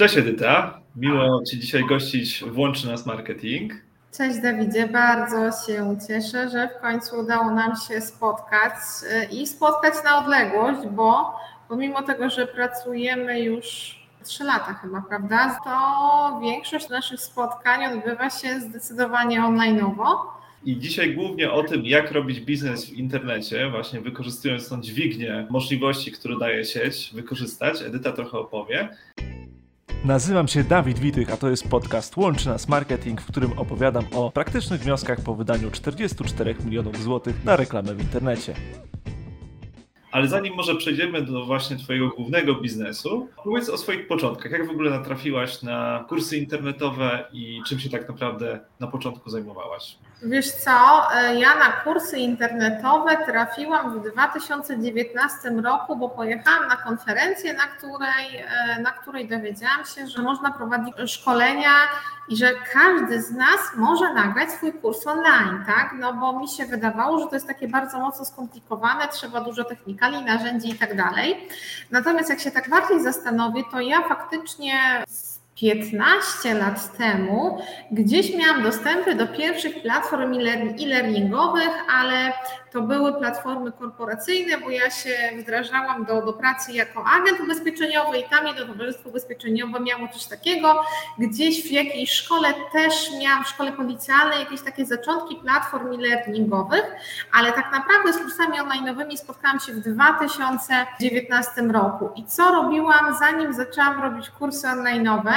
Cześć Edyta, miło Ci dzisiaj gościć w Łączy Nas Marketing. Cześć Dawidzie, bardzo się cieszę, że w końcu udało nam się spotkać y, i spotkać na odległość, bo pomimo tego, że pracujemy już trzy lata chyba, prawda, to większość naszych spotkań odbywa się zdecydowanie online'owo. I dzisiaj głównie o tym, jak robić biznes w internecie, właśnie wykorzystując tą dźwignię możliwości, które daje sieć, wykorzystać. Edyta trochę opowie. Nazywam się Dawid Witych, a to jest podcast Łączy Nas Marketing, w którym opowiadam o praktycznych wnioskach po wydaniu 44 milionów złotych na reklamę w internecie. Ale zanim może przejdziemy do właśnie Twojego głównego biznesu, powiedz o swoich początkach. Jak w ogóle natrafiłaś na kursy internetowe i czym się tak naprawdę na początku zajmowałaś? Wiesz co, e, ja na kursy internetowe trafiłam w 2019 roku, bo pojechałam na konferencję, na której, e, na której dowiedziałam się, że można prowadzić szkolenia i że każdy z nas może nagrać swój kurs online, tak? No bo mi się wydawało, że to jest takie bardzo mocno skomplikowane, trzeba dużo technikali, narzędzi i tak dalej. Natomiast jak się tak bardziej zastanowię, to ja faktycznie 15 lat temu gdzieś miałam dostępy do pierwszych platform e-learningowych, ale to były platformy korporacyjne, bo ja się wdrażałam do, do pracy jako agent ubezpieczeniowy i tam jedno towarzystwo ubezpieczeniowe miało coś takiego. Gdzieś w jakiejś szkole też miałam, w szkole policjalnej, jakieś takie zaczątki platform e-learningowych, ale tak naprawdę z kursami online'owymi spotkałam się w 2019 roku. I co robiłam, zanim zaczęłam robić kursy online'owe?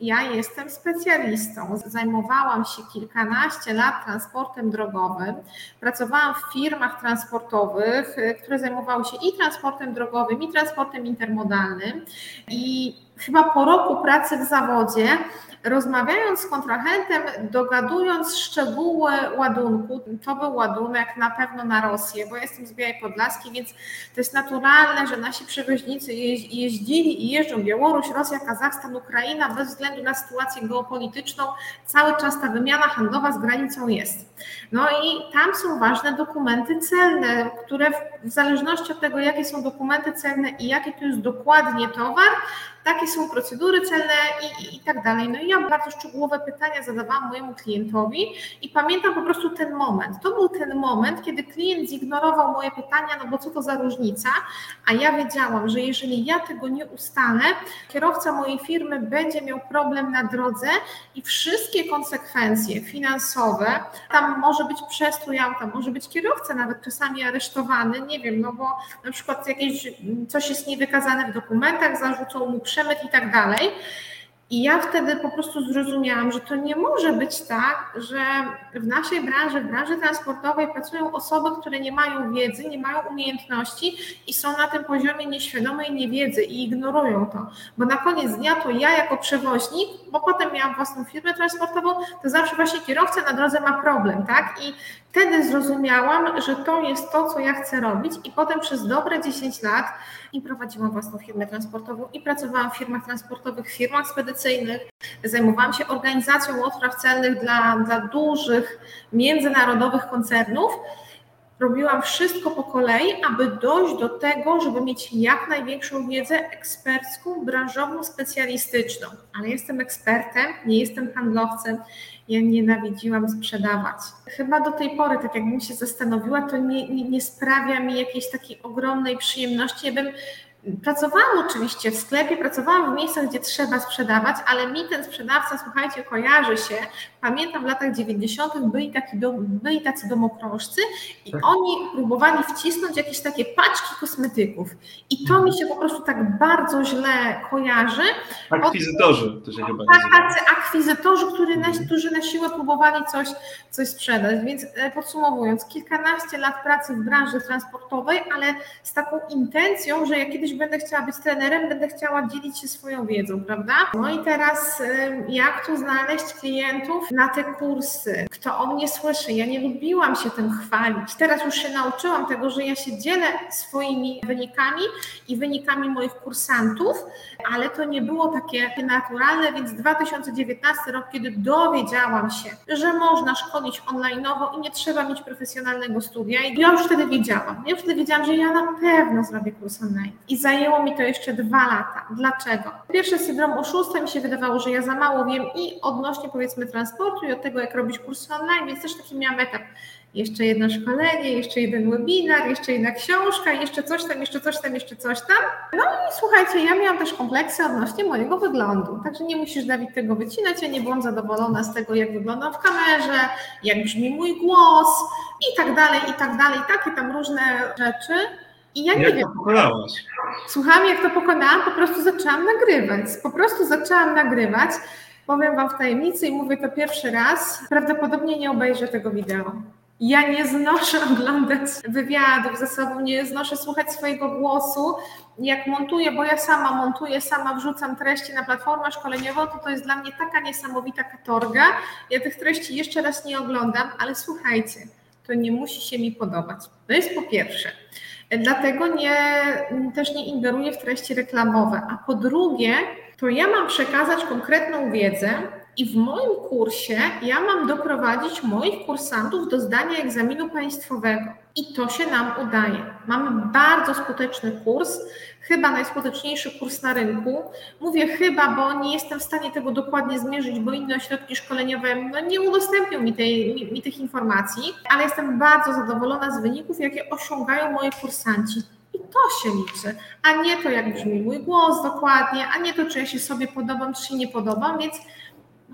Ja jestem specjalistą. Zajmowałam się kilkanaście lat transportem drogowym. Pracowałam w firmach transportowych, które zajmowały się i transportem drogowym, i transportem intermodalnym. I chyba po roku pracy w zawodzie rozmawiając z kontrahentem, dogadując szczegóły ładunku, to był ładunek na pewno na Rosję, bo jestem z Białej Podlaskiej, więc to jest naturalne, że nasi przewoźnicy jeździli i jeżdżą Białoruś, Rosja, Kazachstan, Ukraina, bez względu na sytuację geopolityczną, cały czas ta wymiana handlowa z granicą jest. No i tam są ważne dokumenty celne, które w zależności od tego, jakie są dokumenty celne i jaki to jest dokładnie towar, takie są procedury celne i, i, i, tak dalej. No i ja bardzo szczegółowe pytania zadawałam mojemu klientowi i pamiętam po prostu ten moment. To był ten moment, kiedy klient zignorował moje pytania, no bo co to za różnica, a ja wiedziałam, że jeżeli ja tego nie ustalę, kierowca mojej firmy będzie miał problem na drodze i wszystkie konsekwencje finansowe, tam może być przestój auta, może być kierowca nawet czasami aresztowany, nie wiem, no bo na przykład jakieś coś jest niewykazane w dokumentach, zarzucą mu przemyt i tak dalej. I ja wtedy po prostu zrozumiałam, że to nie może być tak, że w naszej branży, w branży transportowej pracują osoby, które nie mają wiedzy, nie mają umiejętności i są na tym poziomie nieświadomej niewiedzy i ignorują to. Bo na koniec dnia to ja jako przewoźnik, bo potem miałam własną firmę transportową, to zawsze właśnie kierowca na drodze ma problem, tak? I wtedy zrozumiałam, że to jest to, co ja chcę robić i potem przez dobre 10 lat i prowadziłam własną firmę transportową i pracowałam w firmach transportowych, w firmach spedycyjnych, zajmowałam się organizacją odpraw celnych dla, dla dużych, międzynarodowych koncernów. Robiłam wszystko po kolei, aby dojść do tego, żeby mieć jak największą wiedzę ekspercką, branżową, specjalistyczną. Ale jestem ekspertem, nie jestem handlowcem, ja nienawidziłam sprzedawać. Chyba do tej pory, tak jakbym się zastanowiła, to nie, nie, nie sprawia mi jakiejś takiej ogromnej przyjemności. Ja bym Pracowałam oczywiście w sklepie, pracowałam w miejscach, gdzie trzeba sprzedawać, ale mi ten sprzedawca, słuchajcie, kojarzy się. Pamiętam w latach 90. byli, taki byli tacy domokrążcy i tak. oni próbowali wcisnąć jakieś takie paczki kosmetyków. I to mi się po prostu tak bardzo źle kojarzy. Akwizytorzy to się chyba Tak, tacy akwizytorzy, którzy na, którzy na siłę próbowali coś, coś sprzedać. Więc e, podsumowując, kilkanaście lat pracy w branży transportowej, ale z taką intencją, że ja kiedyś będę chciała być trenerem, będę chciała dzielić się swoją wiedzą, prawda? No i teraz jak tu znaleźć klientów na te kursy? Kto o mnie słyszy? Ja nie lubiłam się tym chwalić. Teraz już się nauczyłam tego, że ja się dzielę swoimi wynikami i wynikami moich kursantów, ale to nie było takie naturalne, więc 2019 rok, kiedy dowiedziałam się, że można szkolić online'owo i nie trzeba mieć profesjonalnego studia i ja już wtedy wiedziałam, ja już wtedy wiedziałam, że ja na pewno zrobię kurs online. I zajęło mi to jeszcze dwa lata. Dlaczego? Pierwszy syndrom oszustwa mi się wydawało, że ja za mało wiem i odnośnie powiedzmy transportu i od tego, jak robić kursy online, więc też taki miałam etap jeszcze jedno szkolenie, jeszcze jeden webinar, jeszcze jedna książka, jeszcze coś tam, jeszcze coś tam, jeszcze coś tam. No i słuchajcie, ja miałam też kompleksy odnośnie mojego wyglądu, także nie musisz Dawid tego wycinać, ja nie byłam zadowolona z tego, jak wyglądam w kamerze, jak brzmi mój głos i tak dalej, i tak dalej, takie tam różne rzeczy. I ja nie Jak wiem. to pokonałaś? Słucham, jak to pokonałam, po prostu zaczęłam nagrywać. Po prostu zaczęłam nagrywać. Powiem Wam w tajemnicy i mówię to pierwszy raz. Prawdopodobnie nie obejrzę tego wideo. Ja nie znoszę oglądać wywiadów ze sobą, nie znoszę słuchać swojego głosu. Jak montuję, bo ja sama montuję, sama wrzucam treści na platformę szkoleniową, to to jest dla mnie taka niesamowita katorga. Ja tych treści jeszcze raz nie oglądam, ale słuchajcie, to nie musi się mi podobać. To jest po pierwsze. Dlatego nie, też nie ingeruję w treści reklamowe. A po drugie, to ja mam przekazać konkretną wiedzę i w moim kursie ja mam doprowadzić moich kursantów do zdania egzaminu państwowego. I to się nam udaje. Mamy bardzo skuteczny kurs, chyba najskuteczniejszy kurs na rynku. Mówię chyba, bo nie jestem w stanie tego dokładnie zmierzyć, bo inne ośrodki szkoleniowe no, nie udostępnią mi, tej, mi, mi tych informacji, ale jestem bardzo zadowolona z wyników, jakie osiągają moi kursanci. I to się liczy, a nie to, jak brzmi mój głos dokładnie, a nie to, czy ja się sobie podobam, czy się nie podobam, więc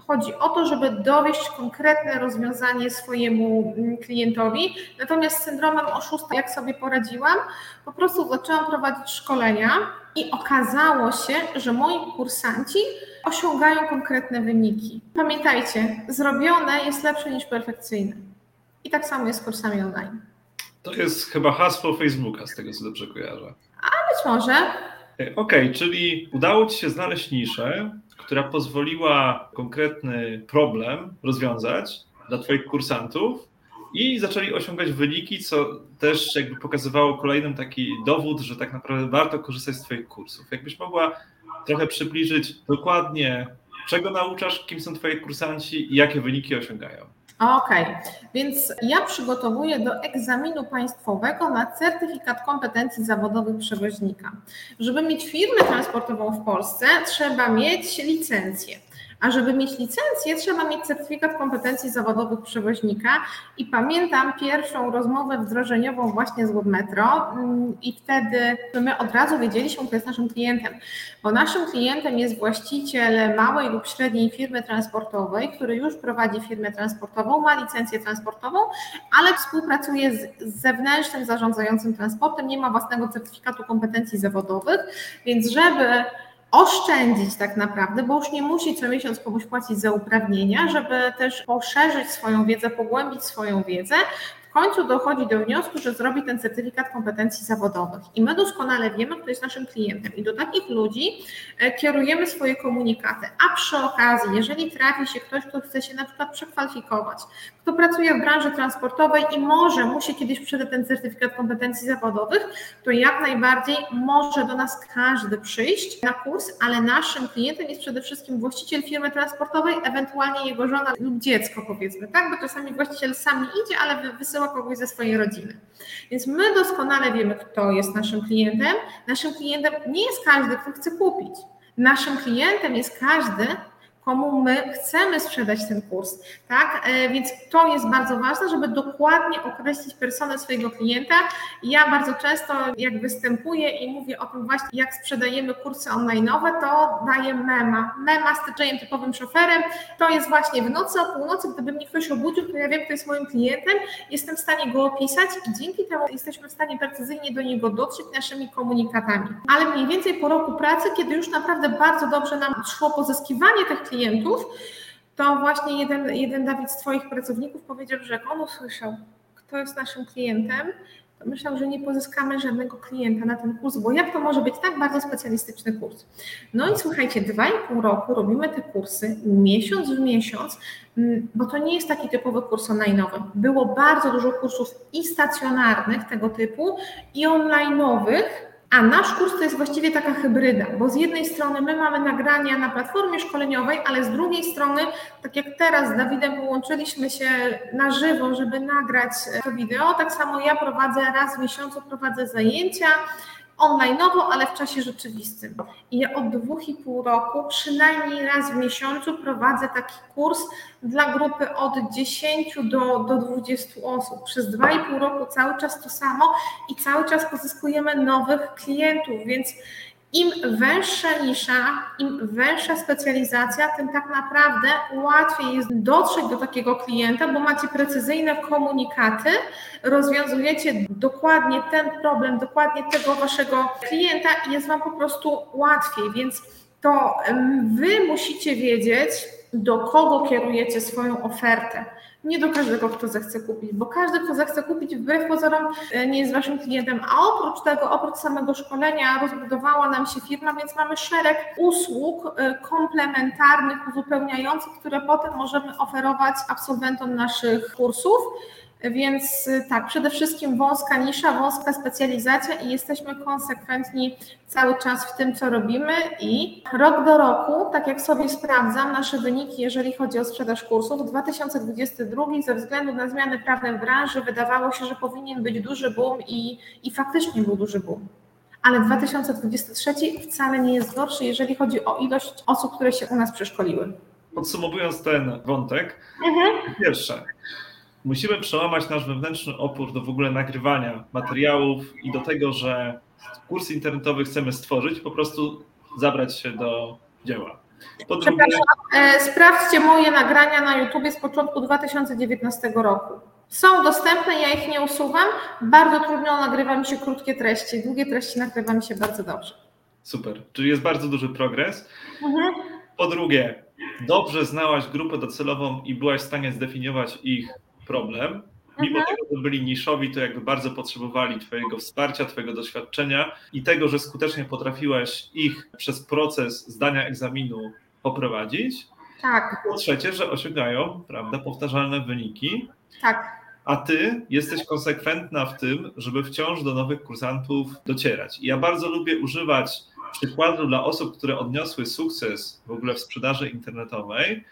Chodzi o to, żeby dowieść konkretne rozwiązanie swojemu mm, klientowi. Natomiast z syndromem oszusta, jak sobie poradziłam, po prostu zaczęłam prowadzić szkolenia i okazało się, że moi kursanci osiągają konkretne wyniki. Pamiętajcie, zrobione jest lepsze niż perfekcyjne. I tak samo jest z kursami online. To jest chyba hasło Facebooka, z tego co dobrze kojarzę. A być może. Okej, okay, czyli udało Ci się znaleźć niszę, która pozwoliła konkretny problem rozwiązać dla Twoich kursantów i zaczęli osiągać wyniki, co też jakby pokazywało kolejnym taki dowód, że tak naprawdę warto korzystać z Twoich kursów. Jakbyś mogła trochę przybliżyć dokładnie, czego nauczasz, kim są Twoi kursanci i jakie wyniki osiągają. Okej, okay. więc ja przygotowuję do egzaminu państwowego na certyfikat kompetencji zawodowych przewoźnika. Żeby mieć firmę transportową w Polsce, trzeba mieć licencję. A żeby mieć licencję, trzeba mieć certyfikat kompetencji zawodowych przewoźnika. I pamiętam pierwszą rozmowę wdrożeniową właśnie z Metro mm, i wtedy my od razu wiedzieliśmy, kto jest naszym klientem. Bo naszym klientem jest właściciel małej lub średniej firmy transportowej, który już prowadzi firmę transportową, ma licencję transportową, ale współpracuje z zewnętrznym zarządzającym transportem, nie ma własnego certyfikatu kompetencji zawodowych, więc żeby oszczędzić tak naprawdę, bo już nie musi co miesiąc komuś płacić za uprawnienia, żeby też poszerzyć swoją wiedzę, pogłębić swoją wiedzę, w końcu dochodzi do wniosku, że zrobi ten certyfikat kompetencji zawodowych. I my doskonale wiemy, kto jest naszym klientem. I do takich ludzi e, kierujemy swoje komunikaty. A przy okazji, jeżeli trafi się ktoś, kto chce się na przykład przekwalifikować, kto pracuje w branży transportowej i może musi kiedyś przydać ten certyfikat kompetencji zawodowych, to jak najbardziej może do nas każdy przyjść na kurs, ale naszym klientem jest przede wszystkim właściciel firmy transportowej, ewentualnie jego żona lub dziecko, powiedzmy, tak? Bo czasami właściciel sam idzie, ale wysyła kogoś ze swojej rodziny. Więc my doskonale wiemy, kto jest naszym klientem. Naszym klientem nie jest każdy, kto chce kupić. Naszym klientem jest każdy, komu my chcemy sprzedać ten kurs, tak? E, więc to jest bardzo ważne, żeby dokładnie określić personę swojego klienta. Ja bardzo często, jak występuję i mówię o tym właśnie, jak sprzedajemy kursy online'owe, to daję mema. Mema z typowym szoferem. To jest właśnie w nocy, o północy, gdyby mnie ktoś obudził, to ja wiem, kto jest moim klientem, jestem w stanie go opisać i dzięki temu jesteśmy w stanie precyzyjnie do niego dotrzeć naszymi komunikatami. Ale mniej więcej po roku pracy, kiedy już naprawdę bardzo dobrze nam szło pozyskiwanie tych klientów, klientów, to właśnie jeden, jeden Dawid z Twoich pracowników powiedział, że jak on usłyszał, kto jest naszym klientem, to myślał, że nie pozyskamy żadnego klienta na ten kurs, bo jak to może być tak bardzo specjalistyczny kurs? No i słuchajcie, dwa i pół roku robimy te kursy, miesiąc w miesiąc, mm, bo to nie jest taki typowy kurs online'owy. Było bardzo dużo kursów i stacjonarnych tego typu, i online'owych, a nasz kurs to jest właściwie taka hybryda, bo z jednej strony my mamy nagrania na platformie szkoleniowej, ale z drugiej strony, tak jak teraz z Dawidem połączyliśmy się na żywo, żeby nagrać to wideo, tak samo ja prowadzę raz w miesiącu prowadzę zajęcia online'owo, ale w czasie rzeczywistym. I ja od dwóch i pół roku przynajmniej raz w miesiącu prowadzę taki kurs dla grupy od 10 do, do 20 osób. Przez dwa i pół roku cały czas to samo i cały czas pozyskujemy nowych klientów, więc im węższa nisza, im węższa specjalizacja, tym tak naprawdę łatwiej jest dotrzeć do takiego klienta, bo macie precyzyjne komunikaty, rozwiązujecie dokładnie ten problem, dokładnie tego waszego klienta i jest wam po prostu łatwiej. Więc to wy musicie wiedzieć, do kogo kierujecie swoją ofertę nie do każdego, kto zechce kupić, bo każdy, kto zechce kupić, wbrew pozorom e, nie jest waszym klientem. A oprócz tego, oprócz samego szkolenia, rozbudowała nam się firma, więc mamy szereg usług e, komplementarnych, uzupełniających, które potem możemy oferować absolwentom naszych kursów. Więc y, tak, przede wszystkim wąska nisza, wąska specjalizacja i jesteśmy konsekwentni cały czas w tym, co robimy i rok do roku, tak jak sobie sprawdzam nasze wyniki, jeżeli chodzi o sprzedaż kursów, 2022 ze względu na zmiany prawne w branży wydawało się, że powinien być duży boom i, i faktycznie był duży boom. Ale 2023 wcale nie jest gorszy, jeżeli chodzi o ilość osób, które się u nas przeszkoliły. Podsumowując ten wątek, mhm. pierwsze, musimy przełamać nasz wewnętrzny opór do w ogóle nagrywania materiałów i do tego, że kurs internetowy chcemy stworzyć, po prostu zabrać się do dzieła. Po drugie... E, sprawdźcie moje nagrania na YouTube z początku 2019 roku. Są dostępne, ja ich nie usuwam. Bardzo trudno nagrywa mi się krótkie treści. Długie treści nagrywa mi się bardzo dobrze. Super, czyli jest bardzo duży progres. Mhm. Po drugie, dobrze znałaś grupę docelową i byłaś w stanie zdefiniować ich problem. Mimo tego, że byli niszowi, to jakby bardzo potrzebowali Twojego wsparcia, Twojego doświadczenia i tego, że skutecznie potrafiłaś ich przez proces zdania egzaminu poprowadzić. Tak. Po trzecie, że osiągają, prawda, powtarzalne wyniki. Tak. A ty jesteś konsekwentna w tym, żeby wciąż do nowych kursantów docierać. I ja bardzo lubię używać przykładu dla osób, które odniosły sukces w ogóle w sprzedaży internetowej,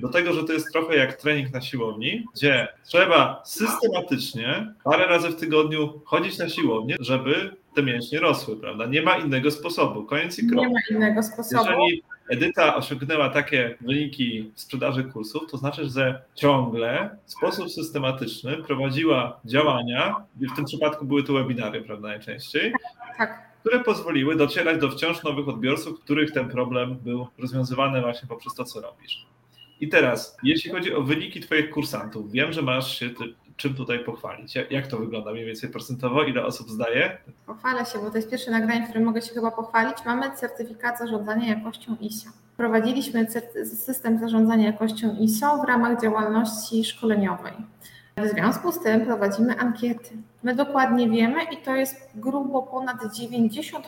do tego, że to jest trochę jak trening na siłowni, gdzie trzeba systematycznie parę razy w tygodniu chodzić na siłownię, żeby te mięśnie rosły, prawda? Nie ma innego sposobu. Koniec i krok. Nie ma innego sposobu. Jeżeli Edyta osiągnęła takie wyniki w sprzedaży kursów, to znaczy, że ciągle w sposób systematyczny prowadziła działania, w tym przypadku były to webinary, prawda, najczęściej, tak. które pozwoliły docierać do wciąż nowych odbiorców, których ten problem był rozwiązywany właśnie poprzez to, co robisz. I teraz, jeśli chodzi o wyniki Twoich kursantów, wiem, że masz się ty, czym tutaj pochwalić. Jak to wygląda mniej więcej procentowo? Ile osób zdaje? Pochwalę się, bo to jest pierwsze nagranie, w którym mogę się chyba pochwalić. Mamy certyfikat zarządzania jakością ISO. Prowadziliśmy system zarządzania jakością ISO w ramach działalności szkoleniowej. W związku z tym prowadzimy ankiety. My dokładnie wiemy i to jest grubo ponad 90%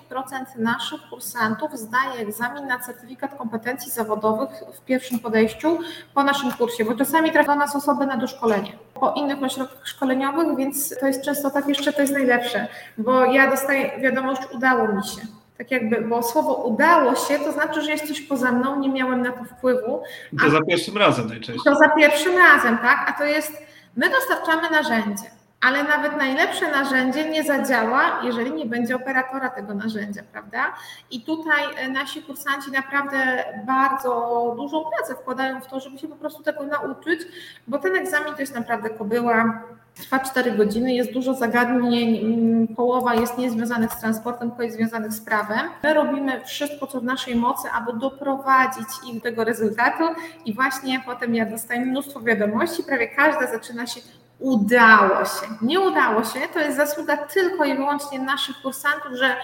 naszych kursantów zdaje egzamin na certyfikat kompetencji zawodowych w pierwszym podejściu po naszym kursie, bo czasami trafia do nas osoby na doszkolenie po innych ośrodkach szkoleniowych, więc to jest często tak jeszcze to jest najlepsze, bo ja dostaję wiadomość udało mi się. Tak jakby, bo słowo udało się, to znaczy, że jest coś poza mną, nie miałem na to wpływu. I to za pierwszym razem najczęściej. To za pierwszym razem, tak? A to jest My dostarczamy narzędzie, ale nawet najlepsze narzędzie nie zadziała, jeżeli nie będzie operatora tego narzędzia, prawda? I tutaj e, nasi kursanci naprawdę bardzo dużą pracę wkładają w to, żeby się po prostu tego nauczyć, bo ten egzamin to jest naprawdę kobyła. Trwa 4 godziny, jest dużo zagadnień, mm, połowa jest niezwiązanych z transportem, tylko jest związanych z prawem. My robimy wszystko, co w naszej mocy, aby doprowadzić ich do tego rezultatu i właśnie potem ja dostaję mnóstwo wiadomości, prawie każda zaczyna się udało się. Nie udało się, to jest zasługa tylko i wyłącznie naszych kursantów, że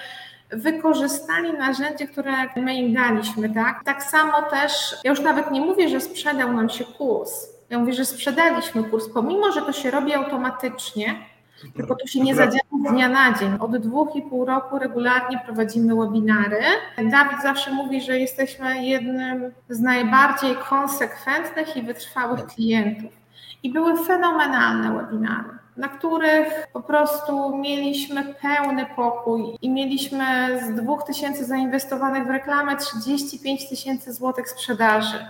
wykorzystali narzędzie, które my im daliśmy, tak? Tak samo też, ja już nawet nie mówię, że sprzedał nam się kurs. Ja mówię, że sprzedaliśmy kurs, pomimo, że to się robi automatycznie, tylko to się nie zadziała z dnia na dzień. Od dwóch i pół roku regularnie prowadzimy webinary. Dawid zawsze mówi, że jesteśmy jednym z najbardziej konsekwentnych i wytrwałych klientów. I były fenomenalne webinary, na których po prostu mieliśmy pełny pokój i mieliśmy z 2000 zainwestowanych w reklamę 35 tysięcy złotych sprzedaży.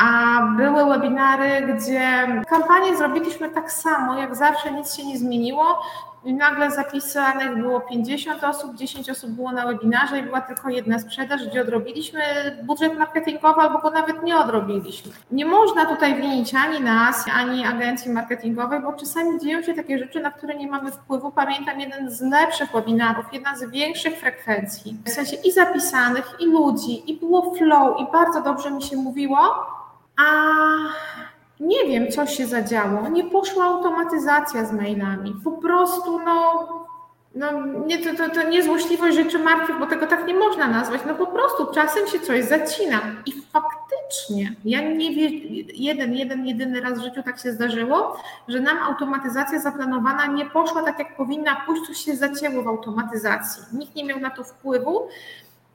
A były webinary, gdzie kampanię zrobiliśmy tak samo, jak zawsze, nic się nie zmieniło. i nagle zapisanych było 50 osób, 10 osób było na webinarze i była tylko jedna sprzedaż, gdzie odrobiliśmy budżet marketingowy albo go nawet nie odrobiliśmy. Nie można tutaj winić ani nas, ani agencji marketingowej, bo czasami dzieją się takie rzeczy, na które nie mamy wpływu. Pamiętam jeden z lepszych webinarów, jedna z większych frekwencji, w sensie i zapisanych, i ludzi, i było flow, i bardzo dobrze mi się mówiło, a nie wiem, co się zadziało. Nie poszła automatyzacja z mailami. Po prostu, no, no nie, to, to, to nie złośliwość rzeczy martwych, bo tego tak nie można nazwać. No po prostu czasem się coś zacina. I faktycznie, ja nie wiem, jeden, jeden, jedyny raz w życiu tak się zdarzyło, że nam automatyzacja zaplanowana nie poszła tak, jak powinna pójść, coś się zacięło w automatyzacji. Nikt nie miał na to wpływu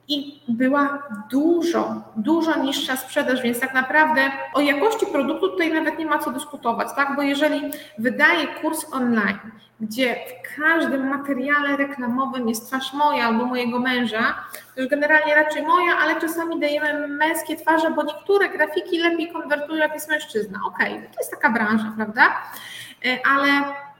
i była dużo, dużo niższa sprzedaż, więc tak naprawdę o jakości produktu tutaj nawet nie ma co dyskutować, tak? Bo jeżeli wydaję kurs online, gdzie w każdym materiale reklamowym jest twarz moja albo mojego męża, to już generalnie raczej moja, ale czasami dajemy męskie twarze, bo niektóre grafiki lepiej konwertują jak jest mężczyzna. Okej, okay, to jest taka branża, prawda? E, ale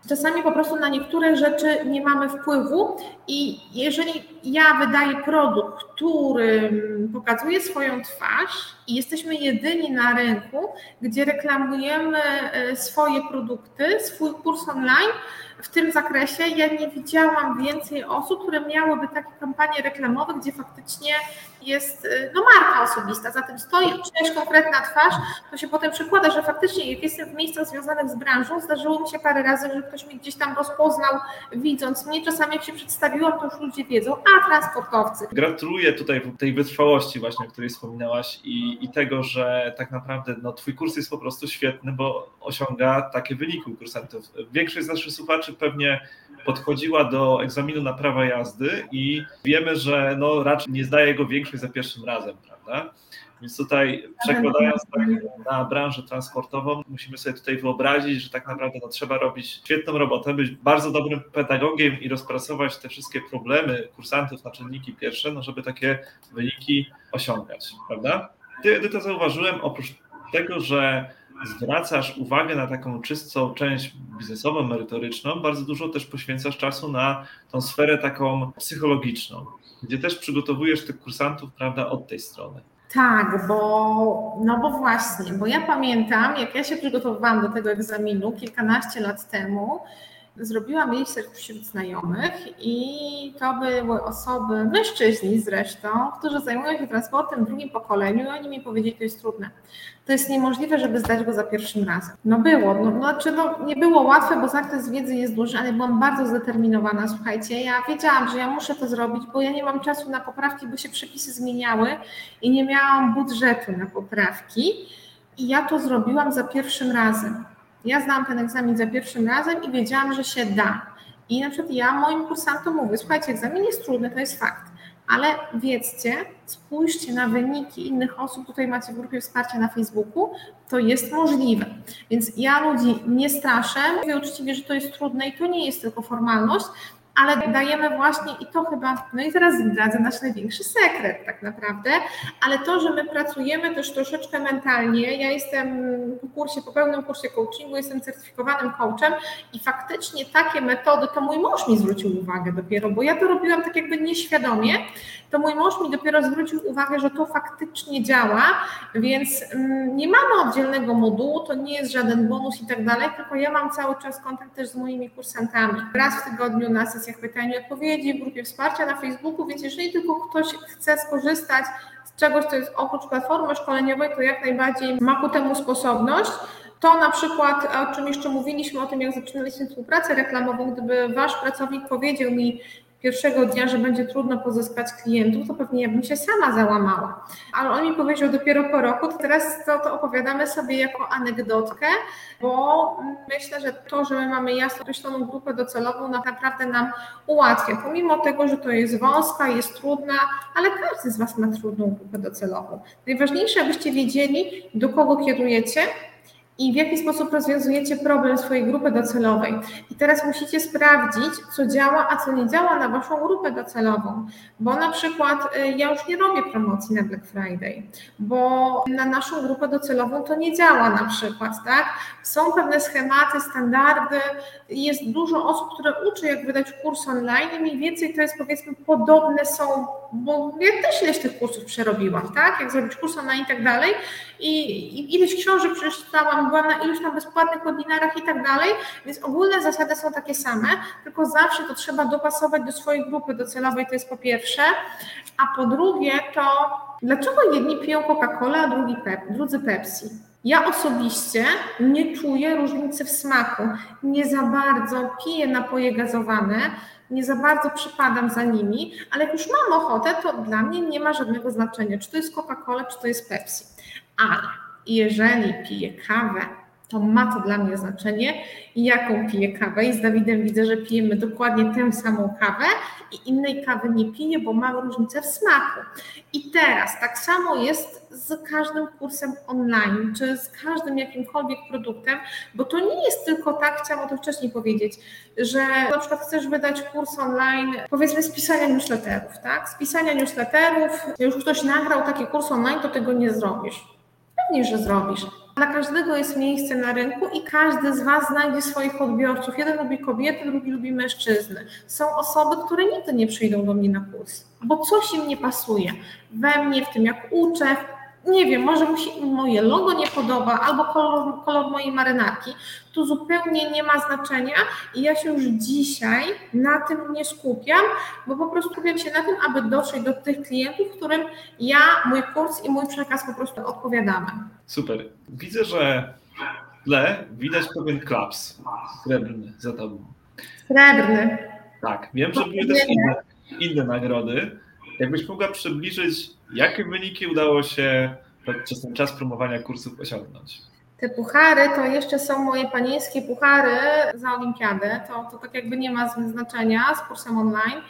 Czasami po prostu na niektóre rzeczy nie mamy wpływu i jeżeli ja wydaję produkt, który pokazuje swoją twarz i jesteśmy jedyni na rynku, gdzie reklamujemy e, swoje produkty, swój kurs online, w tym zakresie ja nie widziałam więcej osób, które miałyby takie kampanie reklamowe, gdzie faktycznie jest y, no, marka osobista, za tym stoi czyjaś konkretna twarz, to się potem przekłada, że faktycznie jak jestem w miejscach związanych z branżą, zdarzyło mi się parę razy, że ktoś mnie gdzieś tam rozpoznał, widząc mnie, czasami jak się przedstawiłam, to już ludzie wiedzą, a transportowcy. Gratuluję tutaj tej wytrwałości właśnie, o której wspominałaś i, i tego, że tak naprawdę no, twój kurs jest po prostu świetny, bo osiąga takie wyniki u kursantów. Większość z naszych słuchaczy pewnie podchodziła do egzaminu na prawo jazdy i wiemy, że no, raczej nie zdaje go większość za pierwszym razem, prawda? Więc tutaj przekładając tak na branżę transportową, musimy sobie tutaj wyobrazić, że tak naprawdę no, trzeba robić świetną robotę, być bardzo dobrym pedagogiem i rozpracować te wszystkie problemy kursantów na czynniki pierwsze, no, żeby takie wyniki osiągać, prawda? Ty, to zauważyłem, oprócz tego, że zwracasz uwagę na taką czystą część biznesową, merytoryczną, bardzo dużo też poświęcasz czasu na tą sferę taką psychologiczną, gdzie też przygotowujesz tych kursantów, prawda, od tej strony. Tak, bo, no bo właśnie, bo ja pamiętam, jak ja się przygotowywałam do tego egzaminu kilkanaście lat temu, zrobiłam research wśród znajomych i to były osoby, mężczyźni zresztą, którzy zajmują się transportem w drugim pokoleniu i oni mi powiedzieli, to jest trudne. To jest niemożliwe, żeby zdać go za pierwszym razem. No było, no, no, znaczy no, nie było łatwe, bo zakres wiedzy jest duży, ale byłam bardzo zdeterminowana. Słuchajcie, ja wiedziałam, że ja muszę to zrobić, bo ja nie mam czasu na poprawki, bo się przepisy zmieniały i nie miałam budżetu na poprawki. I ja to zrobiłam za pierwszym razem. Ja znałam ten egzamin za pierwszym razem i wiedziałam, że się da. I na przykład ja moim kursantom mówię, słuchajcie, egzamin jest trudny, to jest fakt, ale wiedzcie, spójrzcie na wyniki innych osób, tutaj macie w grupie wsparcia na Facebooku, to jest możliwe. Więc ja ludzi nie straszę, mówię uczciwie, że to jest trudne i to nie jest tylko formalność, ale dajemy właśnie i to chyba, no i teraz zdradzę nasz największy sekret tak naprawdę, ale to, że my pracujemy też troszeczkę mentalnie, ja jestem po kursie, po pełnym kursie coachingu, jestem certyfikowanym coachem i faktycznie takie metody, to mój mąż mi zwrócił uwagę dopiero, bo ja to robiłam tak jakby nieświadomie, to mój mąż mi dopiero zwrócił uwagę, że to faktycznie działa, więc mm, nie mamy oddzielnego modułu, to nie jest żaden bonus i tak dalej, tylko ja mam cały czas kontakt też z moimi kursantami. Raz w tygodniu na sesjach pytań i odpowiedzi, w grupie wsparcia na Facebooku, więc jeżeli tylko ktoś chce skorzystać z czegoś, co jest oprócz platformy szkoleniowej, to jak najbardziej ma ku temu sposobność. To na przykład, o czym jeszcze mówiliśmy, o tym, jak zaczynaliśmy współpracę reklamową, gdyby wasz pracownik powiedział mi, pierwszego dnia, że będzie trudno pozyskać klientów, to pewnie ja bym się sama załamała. Ale on mi powiedział dopiero po roku, to teraz to, to opowiadamy sobie jako anegdotkę, bo myślę, że to, że my mamy jasno określoną grupę docelową, naprawdę nam ułatwia. Pomimo tego, że to jest wąska, jest trudna, ale każdy z Was ma trudną grupę docelową. Najważniejsze, abyście wiedzieli, do kogo kierujecie, i w jaki sposób rozwiązujecie problem swojej grupy docelowej. I teraz musicie sprawdzić, co działa, a co nie działa na waszą grupę docelową. Bo na przykład y, ja już nie robię promocji na Black Friday, bo na naszą grupę docelową to nie działa na przykład, tak? Są pewne schematy, standardy, jest dużo osób, które uczy, jak wydać kurs online i mniej więcej to jest powiedzmy podobne są, bo ja też ileś tych kursów przerobiłam, tak? Jak zrobić kurs online i tak dalej i, ileś książek przeczytałam, byłam na iluś tam bezpłatnych webinarach i tak dalej, więc ogólne zasady są takie same, tylko zawsze to trzeba dopasować do swojej grupy docelowej, to jest po pierwsze, a po drugie to dlaczego jedni piją Coca-Colę, a drugi pep, drudzy Pepsi? Ja osobiście nie czuję różnicy w smaku. Nie za bardzo piję napoje gazowane, nie za bardzo przypadam za nimi, ale jak już mam ochotę, to dla mnie nie ma żadnego znaczenia, czy to jest Coca-Cola, czy to jest Pepsi. Ale jeżeli piję kawę, to ma to dla mnie znaczenie, jaką piję kawę. I z Dawidem widzę, że pijemy dokładnie tę samą kawę i innej kawy nie piję, bo mam różnicę w smaku. I teraz tak samo jest z każdym kursem online, czy z każdym jakimkolwiek produktem, bo to nie jest tylko tak, chciałam o tym wcześniej powiedzieć, że na przykład chcesz wydać kurs online, powiedzmy z pisania newsletterów, tak? Z pisania newsletterów, już ktoś nagrał taki kurs online, to tego nie zrobisz Pewnie, że zrobisz. Dla każdego jest miejsce na rynku i każdy z Was znajdzie swoich odbiorców. Jeden lubi kobiety, drugi lubi mężczyzny. Są osoby, które nigdy nie przyjdą do mnie na kurs, bo coś im nie pasuje. We mnie, w tym jak uczę, nie wiem, może mu się moje logo nie podoba albo kolor, kolor mojej marynarki, to zupełnie nie ma znaczenia i ja się już dzisiaj na tym nie skupiam, bo po prostu skupiam się na tym, aby dotrzeć do tych klientów, którym ja, mój kurs i mój przekaz po prostu odpowiadamy. Super. Widzę, że w tle widać pewien klaps srebrny za tobą. Srebrny. Tak, wiem, że były też inne, inne nagrody. Jakbyś mogła przybliżyć, jakie wyniki udało się podczas ten czas promowania kursów osiągnąć? Te puchary to jeszcze są moje panieńskie puchary za olimpiadę. To, to tak jakby nie ma znaczenia z kursem online.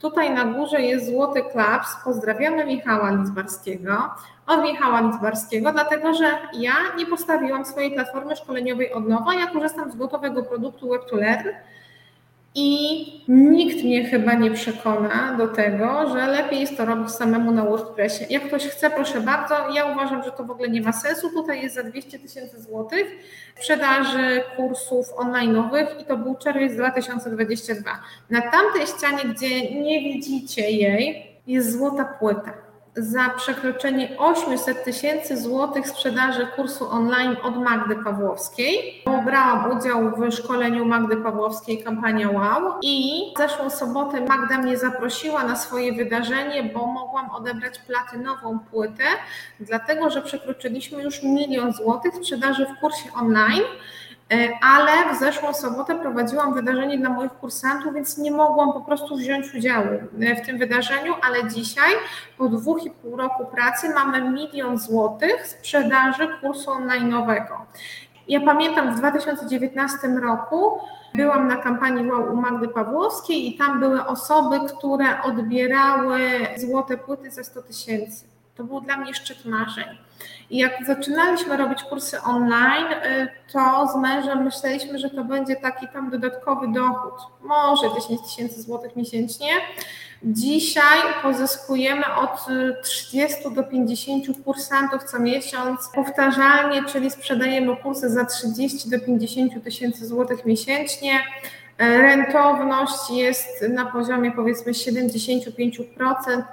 Tutaj na górze jest złoty klaps. Pozdrawiamy Michała Lidzbarskiego. Od Michała Lidzbarskiego, dlatego że ja nie postawiłam swojej platformy szkoleniowej od nowa. Ja korzystam z gotowego produktu Web2Learn i nikt mnie chyba nie przekona do tego, że lepiej jest to robić samemu na WordPressie. Jak ktoś chce, proszę bardzo. Ja uważam, że to w ogóle nie ma sensu. Tutaj jest za 200 tysięcy złotych sprzedaży kursów online'owych i to był czerwiec 2022. Na tamtej ścianie, gdzie nie widzicie jej, jest złota płyta za przekroczenie 800 tysięcy złotych sprzedaży kursu online od Magdy Pawłowskiej. Brałam udział w szkoleniu Magdy Pawłowskiej kampania Wow i zeszłą sobotę Magda mnie zaprosiła na swoje wydarzenie, bo mogłam odebrać platynową płytę, dlatego że przekroczyliśmy już milion złotych sprzedaży w kursie online. E, ale w zeszłą sobotę prowadziłam wydarzenie dla moich kursantów, więc nie mogłam po prostu wziąć udziału e, w tym wydarzeniu, ale dzisiaj po dwóch i pół roku pracy mamy milion złotych sprzedaży kursu online'owego. Ja pamiętam w 2019 roku byłam na kampanii Wow u Magdy Pawłowskiej i tam były osoby, które odbierały złote płyty za 100 tysięcy. To był dla mnie szczyt marzeń. I jak zaczynaliśmy robić kursy online, y, to z mężem myśleliśmy, że to będzie taki tam dodatkowy dochód, może 10 tysięcy złotych miesięcznie. Dzisiaj pozyskujemy od 30 do 50 kursantów co miesiąc powtarzalnie, czyli sprzedajemy kursy za 30 do 50 tysięcy złotych miesięcznie. Rentowność jest na poziomie powiedzmy 75%,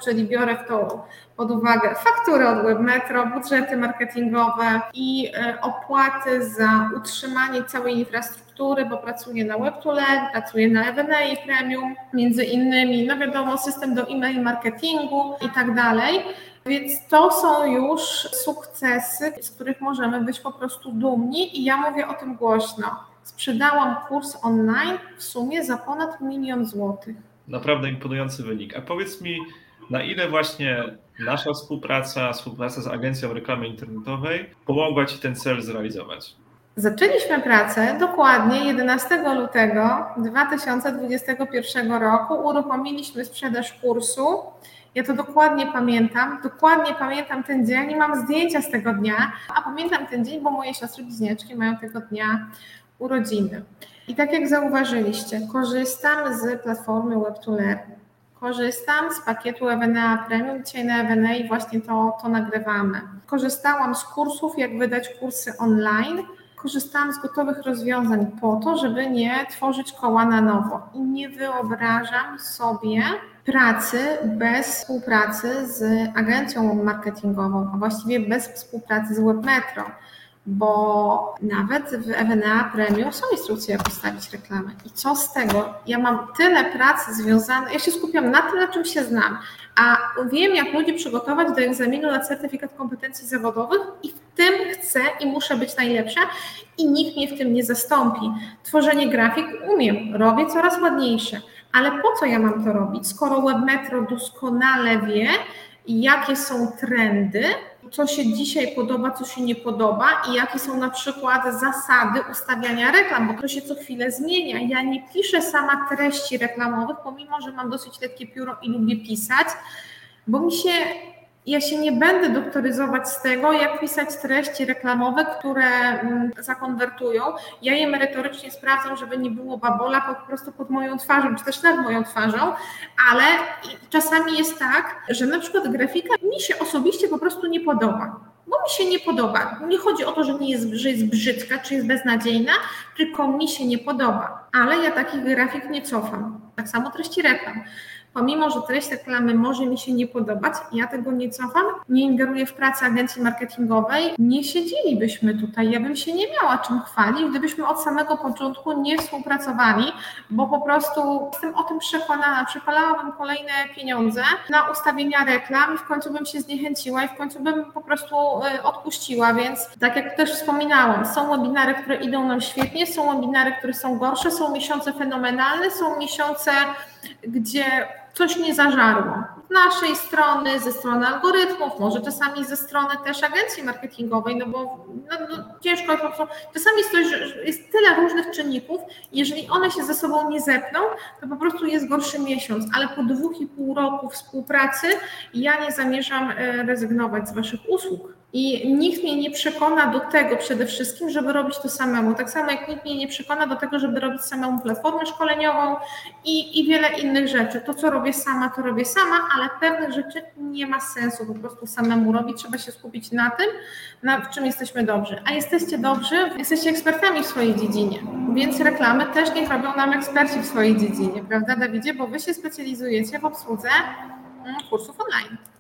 czyli biorę w to pod uwagę faktury od Webmetro, budżety marketingowe i e, opłaty za utrzymanie całej infrastruktury, bo pracuję na Web2Learn, pracuję na F&A Premium, między innymi, no wiadomo, system do e-mail marketingu i tak dalej. Więc to są już sukcesy, z których możemy być po prostu dumni i ja mówię o tym głośno. Sprzedałam kurs online w sumie za ponad milion złotych. Naprawdę imponujący wynik. A powiedz mi, na ile właśnie nasza współpraca, współpraca z agencją reklamy internetowej pomogła Ci ten cel zrealizować? Zaczęliśmy pracę dokładnie 11 lutego 2021 roku. Uruchomiliśmy sprzedaż kursu. Ja to dokładnie pamiętam, dokładnie pamiętam ten dzień i mam zdjęcia z tego dnia, a pamiętam ten dzień, bo moje siostry bliźniaczki mają tego dnia urodziny. I tak jak zauważyliście, korzystam z platformy Web2Learn. Korzystam z pakietu EWNA Premium. Dzisiaj na i właśnie to, to nagrywamy. Korzystałam z kursów, jak wydać kursy online. Korzystałam z gotowych rozwiązań po to, żeby nie tworzyć koła na nowo. I nie wyobrażam sobie pracy bez współpracy z agencją marketingową, a właściwie bez współpracy z Webmetro bo nawet w EWNA Premium są instrukcje, jak ustawić reklamę. I co z tego? Ja mam tyle pracy związanej, ja się skupiam na tym, na czym się znam, a wiem, jak ludzi przygotować do egzaminu na certyfikat kompetencji zawodowych i w tym chcę i muszę być najlepsza i nikt mnie w tym nie zastąpi. Tworzenie grafik umiem, robię coraz ładniejsze, ale po co ja mam to robić, skoro Webmetro doskonale wie, jakie są trendy, co się dzisiaj podoba, co się nie podoba i jakie są na przykład zasady ustawiania reklam, bo to się co chwilę zmienia. Ja nie piszę sama treści reklamowych, pomimo że mam dosyć lekkie pióro i lubię pisać, bo mi się ja się nie będę doktoryzować z tego, jak pisać treści reklamowe, które mm, zakonwertują. Ja je merytorycznie sprawdzam, żeby nie było babola po prostu pod moją twarzą, czy też nad moją twarzą, ale czasami jest tak, że na przykład grafika mi się osobiście po prostu nie podoba bo mi się nie podoba. Nie chodzi o to, że, nie jest, że jest brzydka, czy jest beznadziejna, tylko mi się nie podoba. Ale ja takich grafik nie cofam. Tak samo treści reklam pomimo, że treść reklamy może mi się nie podobać, ja tego nie cofam, nie ingeruję w pracę agencji marketingowej, nie siedzielibyśmy tutaj. Ja bym się nie miała czym chwalić, gdybyśmy od samego początku nie współpracowali, bo po prostu jestem o tym przekonana, przepalałabym kolejne pieniądze na ustawienia reklam i w końcu bym się zniechęciła i w końcu bym po prostu e, odpuściła, więc tak jak też wspominałam, są webinary, które idą nam świetnie, są webinary, które są gorsze, są miesiące fenomenalne, są miesiące, gdzie coś nie zażarło. Z naszej strony, ze strony algorytmów, może czasami ze strony też agencji marketingowej, no bo no, no, ciężko, czasami jest, jest tyle różnych czynników, jeżeli one się ze sobą nie zepną, to po prostu jest gorszy miesiąc, ale po dwóch i pół roku współpracy ja nie zamierzam e, rezygnować z Waszych usług. I nikt mnie nie przekona do tego przede wszystkim, żeby robić to samemu. Tak samo jak nikt mnie nie przekona do tego, żeby robić samemu platformę szkoleniową i, i wiele innych rzeczy. To, co robię sama, to robię sama, ale pewnych rzeczy nie ma sensu po prostu samemu robić. Trzeba się skupić na tym, na, czym jesteśmy dobrzy. A jesteście dobrzy, jesteście ekspertami w swojej dziedzinie, więc reklamy też niech robią nam eksperci w swojej dziedzinie, prawda, Dawidzie? Bo wy się specjalizujecie w obsłudze mm, kursów online.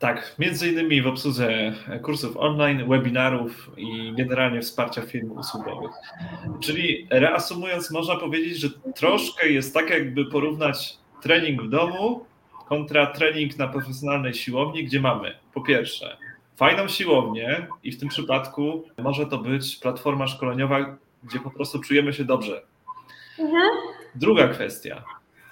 Tak, między innymi w obsłudze kursów online, webinarów i generalnie wsparcia firm usługowych. Czyli reasumując, można powiedzieć, że troszkę jest tak, jakby porównać trening w domu kontra trening na profesjonalnej siłowni, gdzie mamy po pierwsze fajną siłownię i w tym przypadku może to być platforma szkoleniowa, gdzie po prostu czujemy się dobrze. Mhm. Druga kwestia.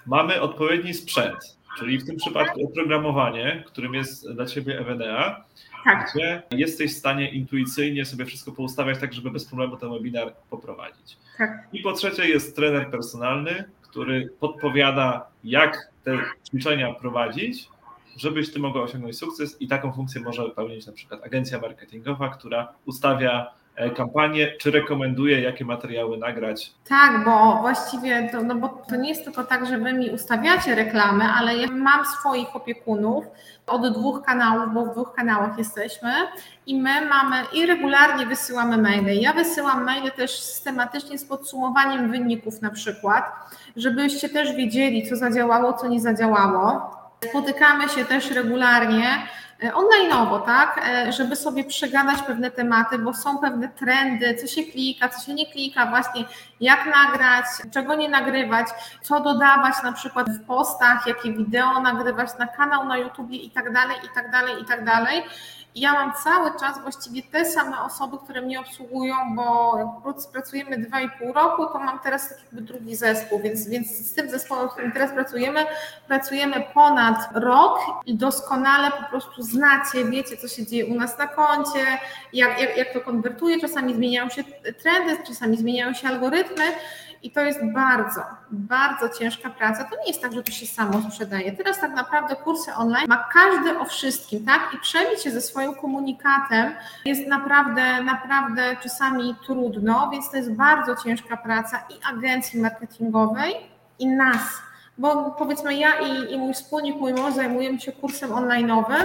Mamy odpowiedni sprzęt Czyli w tym przypadku oprogramowanie, którym jest dla Ciebie EWDA, tak. gdzie jesteś w stanie intuicyjnie sobie wszystko poustawiać tak, żeby bez problemu ten webinar poprowadzić. Tak. I po trzecie jest trener personalny, który podpowiada, jak te ćwiczenia prowadzić, żebyś Ty mogła osiągnąć sukces i taką funkcję może pełnić na przykład agencja marketingowa, która ustawia kampanię, czy rekomenduje, jakie materiały nagrać? Tak, bo właściwie to, no bo to nie jest tylko tak, że wy mi ustawiacie reklamy, ale ja mam swoich opiekunów od dwóch kanałów, bo w dwóch kanałach jesteśmy i my mamy i regularnie wysyłamy maile. Ja wysyłam maile też systematycznie z podsumowaniem wyników na przykład, żebyście też wiedzieli, co zadziałało, co nie zadziałało. Spotykamy się też regularnie E, online'owo, tak, e, żeby sobie przegadać pewne tematy, bo są pewne trendy, co się klika, co się nie klika, właśnie jak nagrać, czego nie nagrywać, co dodawać na przykład w postach, jakie wideo nagrywać na kanał na YouTubie i tak dalej, i tak dalej, i tak dalej. Ja mam cały czas właściwie te same osoby, które mnie obsługują, bo jak pracujemy 2,5 roku, to mam teraz taki jakby drugi zespół, więc, więc z tym zespołem, w którym teraz pracujemy, pracujemy ponad rok i doskonale po prostu znacie, wiecie, co się dzieje u nas na koncie, jak, jak, jak to konwertuje, czasami zmieniają się trendy, czasami zmieniają się algorytmy, i to jest bardzo, bardzo ciężka praca. To nie jest tak, że to się samo sprzedaje. Teraz tak naprawdę kursy online ma każdy o wszystkim, tak? I przebić się ze swoim komunikatem jest naprawdę, naprawdę czasami trudno, więc to jest bardzo ciężka praca i agencji marketingowej, i nas. Bo powiedzmy ja i, i mój wspólnik, mój mąż zajmujemy się kursem online'owym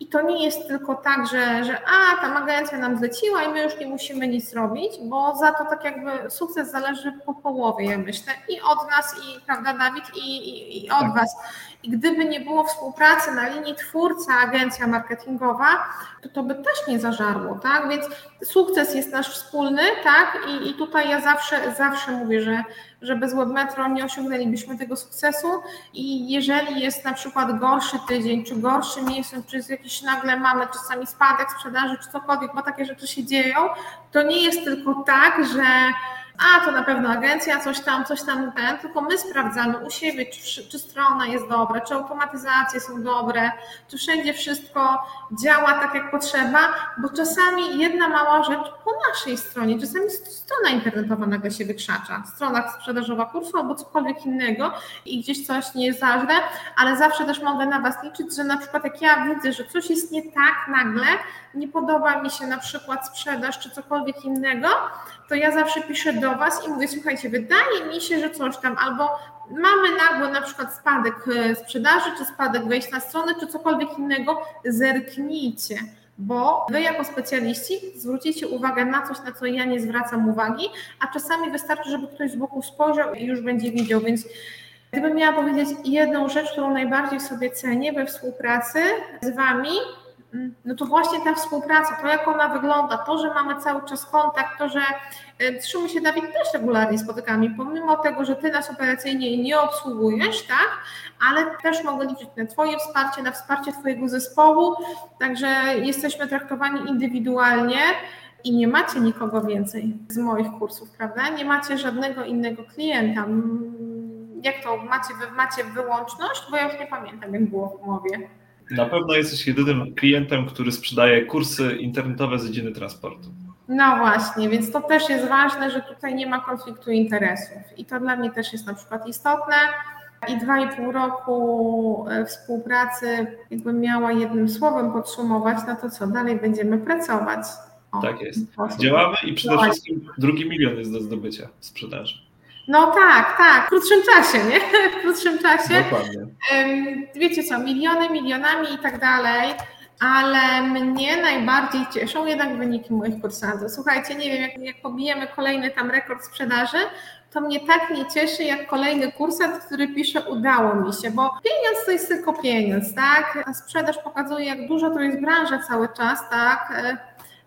i to nie jest tylko tak, że, że a, tam agencja nam zleciła i my już nie musimy nic robić, bo za to tak jakby sukces zależy po połowie, ja myślę, i od nas, i prawda, Dawid, i, i, i od tak. Was. I gdyby nie było współpracy na linii twórca, agencja marketingowa, to to by też nie zażarło, tak? Więc sukces jest nasz wspólny, tak? I, i tutaj ja zawsze, zawsze mówię, że, że bez webmetro nie osiągnęlibyśmy tego sukcesu. I jeżeli jest na przykład gorszy tydzień, czy gorszy miesiąc, czy jakiś nagle mamy czasami spadek sprzedaży, czy cokolwiek, bo takie rzeczy się dzieją, to nie jest tylko tak, że a to na pewno agencja, coś tam, coś tam, ten, tylko my sprawdzamy u siebie, czy, czy strona jest dobra, czy automatyzacje są dobre, czy wszędzie wszystko działa tak, jak potrzeba, bo czasami jedna mała rzecz po naszej stronie, czasami strona internetowa nagle się wykrzacza, strona sprzedażowa kursu albo cokolwiek innego i gdzieś coś nie jest ważne, ale zawsze też mogę na Was liczyć, że na przykład jak ja widzę, że coś jest nie tak nagle, nie podoba mi się na przykład sprzedaż czy cokolwiek innego, to ja zawsze piszę do Was i mówię, słuchajcie, wydaje mi się, że coś tam, albo mamy nagły na przykład spadek e, sprzedaży, czy spadek wejść na stronę, czy cokolwiek innego, zerknijcie bo wy jako specjaliści zwrócicie uwagę na coś, na co ja nie zwracam uwagi, a czasami wystarczy, żeby ktoś z boku spojrzał i już będzie widział, więc gdybym miała powiedzieć jedną rzecz, którą najbardziej sobie cenię we współpracy z Wami, no to właśnie ta współpraca, to jak ona wygląda, to, że mamy cały czas kontakt, to, że zresztą my się Dawid też regularnie spotykamy, pomimo tego, że Ty nas operacyjnie nie obsługujesz, tak, ale też mogę liczyć na Twoje wsparcie, na wsparcie Twojego zespołu, także jesteśmy traktowani indywidualnie i nie macie nikogo więcej z moich kursów, prawda? Nie macie żadnego innego klienta. Jak to, macie, macie wyłączność? Bo ja już nie pamiętam, jak było w umowie. Na pewno jesteś jedynym klientem, który sprzedaje kursy internetowe z dziedziny transportu. No właśnie, więc to też jest ważne, że tutaj nie ma konfliktu interesów. I to dla mnie też jest na przykład istotne. I dwa i pół roku e, współpracy, jakbym miała jednym słowem podsumować, no to co, dalej będziemy pracować. O, tak jest. Działamy i przede wszystkim drugi milion jest do zdobycia w sprzedaży. No tak, tak, w krótszym czasie, nie? W krótszym czasie. Dokładnie. Wiecie co, miliony, milionami i tak dalej, ale mnie najbardziej cieszą jednak wyniki moich kursantów. Słuchajcie, nie wiem, jak, jak pobijemy kolejny tam rekord sprzedaży, to mnie tak nie cieszy, jak kolejny kursant, który pisze, udało mi się, bo pieniądz to jest tylko pieniądz, tak? A sprzedaż pokazuje, jak dużo to jest branża cały czas, tak? E,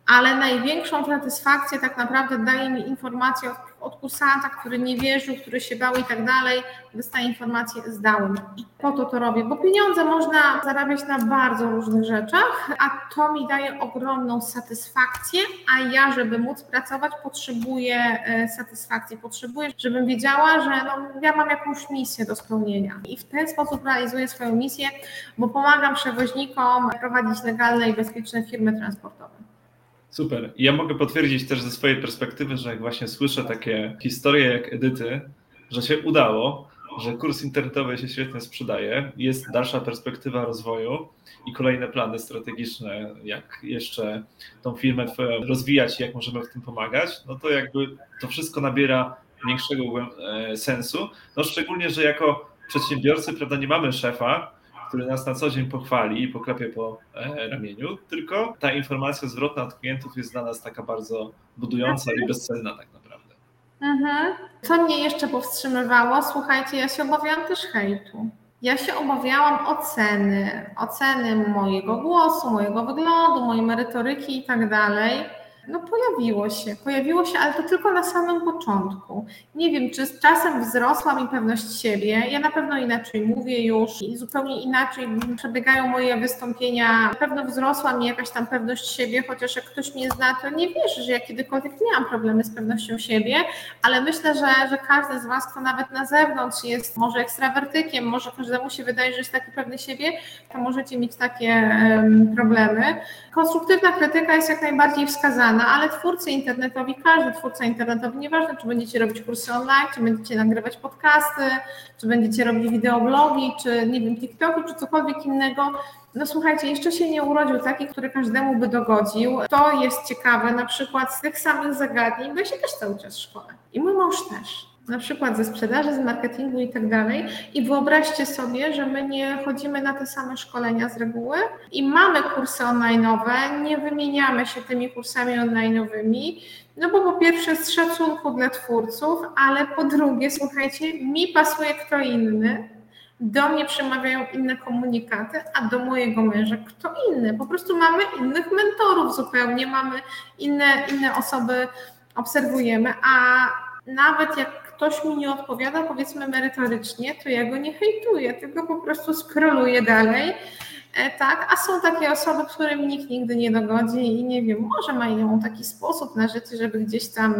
ale największą satysfakcję tak naprawdę daje mi informacja od, od kursanta, który nie wierzył, który się bał i tak dalej, dostaje informację, zdałem. I po to to robię, bo pieniądze można zarabiać na bardzo różnych rzeczach, a to mi daje ogromną satysfakcję, a ja, żeby móc pracować, potrzebuję e, satysfakcji, potrzebuję, żebym wiedziała, że no, ja mam jakąś misję do spełnienia. I w ten sposób realizuję swoją misję, bo pomagam przewoźnikom prowadzić legalne i bezpieczne firmy transportowe. Super. Ja mogę potwierdzić też ze swojej perspektywy, że jak właśnie słyszę takie historie jak Edyty, że się udało, że kurs internetowy się świetnie sprzedaje, jest dalsza perspektywa rozwoju i kolejne plany strategiczne, jak jeszcze tą firmę twoją rozwijać jak możemy w tym pomagać, no to jakby to wszystko nabiera większego e, sensu. No szczególnie, że jako przedsiębiorcy, prawda, nie mamy szefa, który nas na co dzień pochwali i poklepie po e, ramieniu, tylko ta informacja zwrotna od klientów jest dla nas taka bardzo budująca i bezcenna tak naprawdę. Mhm. Co mnie jeszcze powstrzymywało? Słuchajcie, ja się obawiałam też hejtu. Ja się obawiałam oceny, oceny mojego głosu, mojego wyglądu, mojej merytoryki i tak dalej. No pojawiło się, pojawiło się, ale to tylko na samym początku. Nie wiem, czy z czasem wzrosła mi pewność siebie. Ja na pewno inaczej mówię już i zupełnie inaczej przebiegają moje wystąpienia. Na pewno wzrosła mi jakaś tam pewność siebie, chociaż jak ktoś mnie zna, to nie wierzy, że ja kiedykolwiek miałam problemy z pewnością siebie, ale myślę, że, że każdy z Was, kto nawet na zewnątrz jest może ekstrawertykiem, może każdemu się wydaje, że jest taki pewny siebie, to możecie mieć takie um, problemy. Konstruktywna krytyka jest jak najbardziej wskazana, ale twórcy internetowi, każdy twórca internetowy, nieważne czy będziecie robić kursy online, czy będziecie nagrywać podcasty, czy będziecie robić wideoblogi, czy nie wiem, TikToki, czy cokolwiek innego, no słuchajcie, jeszcze się nie urodził taki, który każdemu by dogodził. To jest ciekawe, na przykład z tych samych zagadnień, bo ja się też cały czas szkole. I mój mąż też na przykład ze sprzedaży, z marketingu i tak dalej. I wyobraźcie sobie, że my nie chodzimy na te same szkolenia z reguły i mamy kursy online'owe, nie wymieniamy się tymi kursami online'owymi, no bo po pierwsze z szacunku dla twórców, ale po drugie, słuchajcie, mi pasuje kto inny, do mnie przemawiają inne komunikaty, a do mojego męża kto inny. Po prostu mamy innych mentorów zupełnie, mamy inne, inne osoby, obserwujemy, a nawet jak ktoś mi nie odpowiada, powiedzmy merytorycznie, to ja go nie hejtuję, tylko po prostu skroluję dalej. E, tak, a są takie osoby, którym nikt nigdy nie dogodzi i nie wiem, może mają taki sposób na życie, żeby gdzieś tam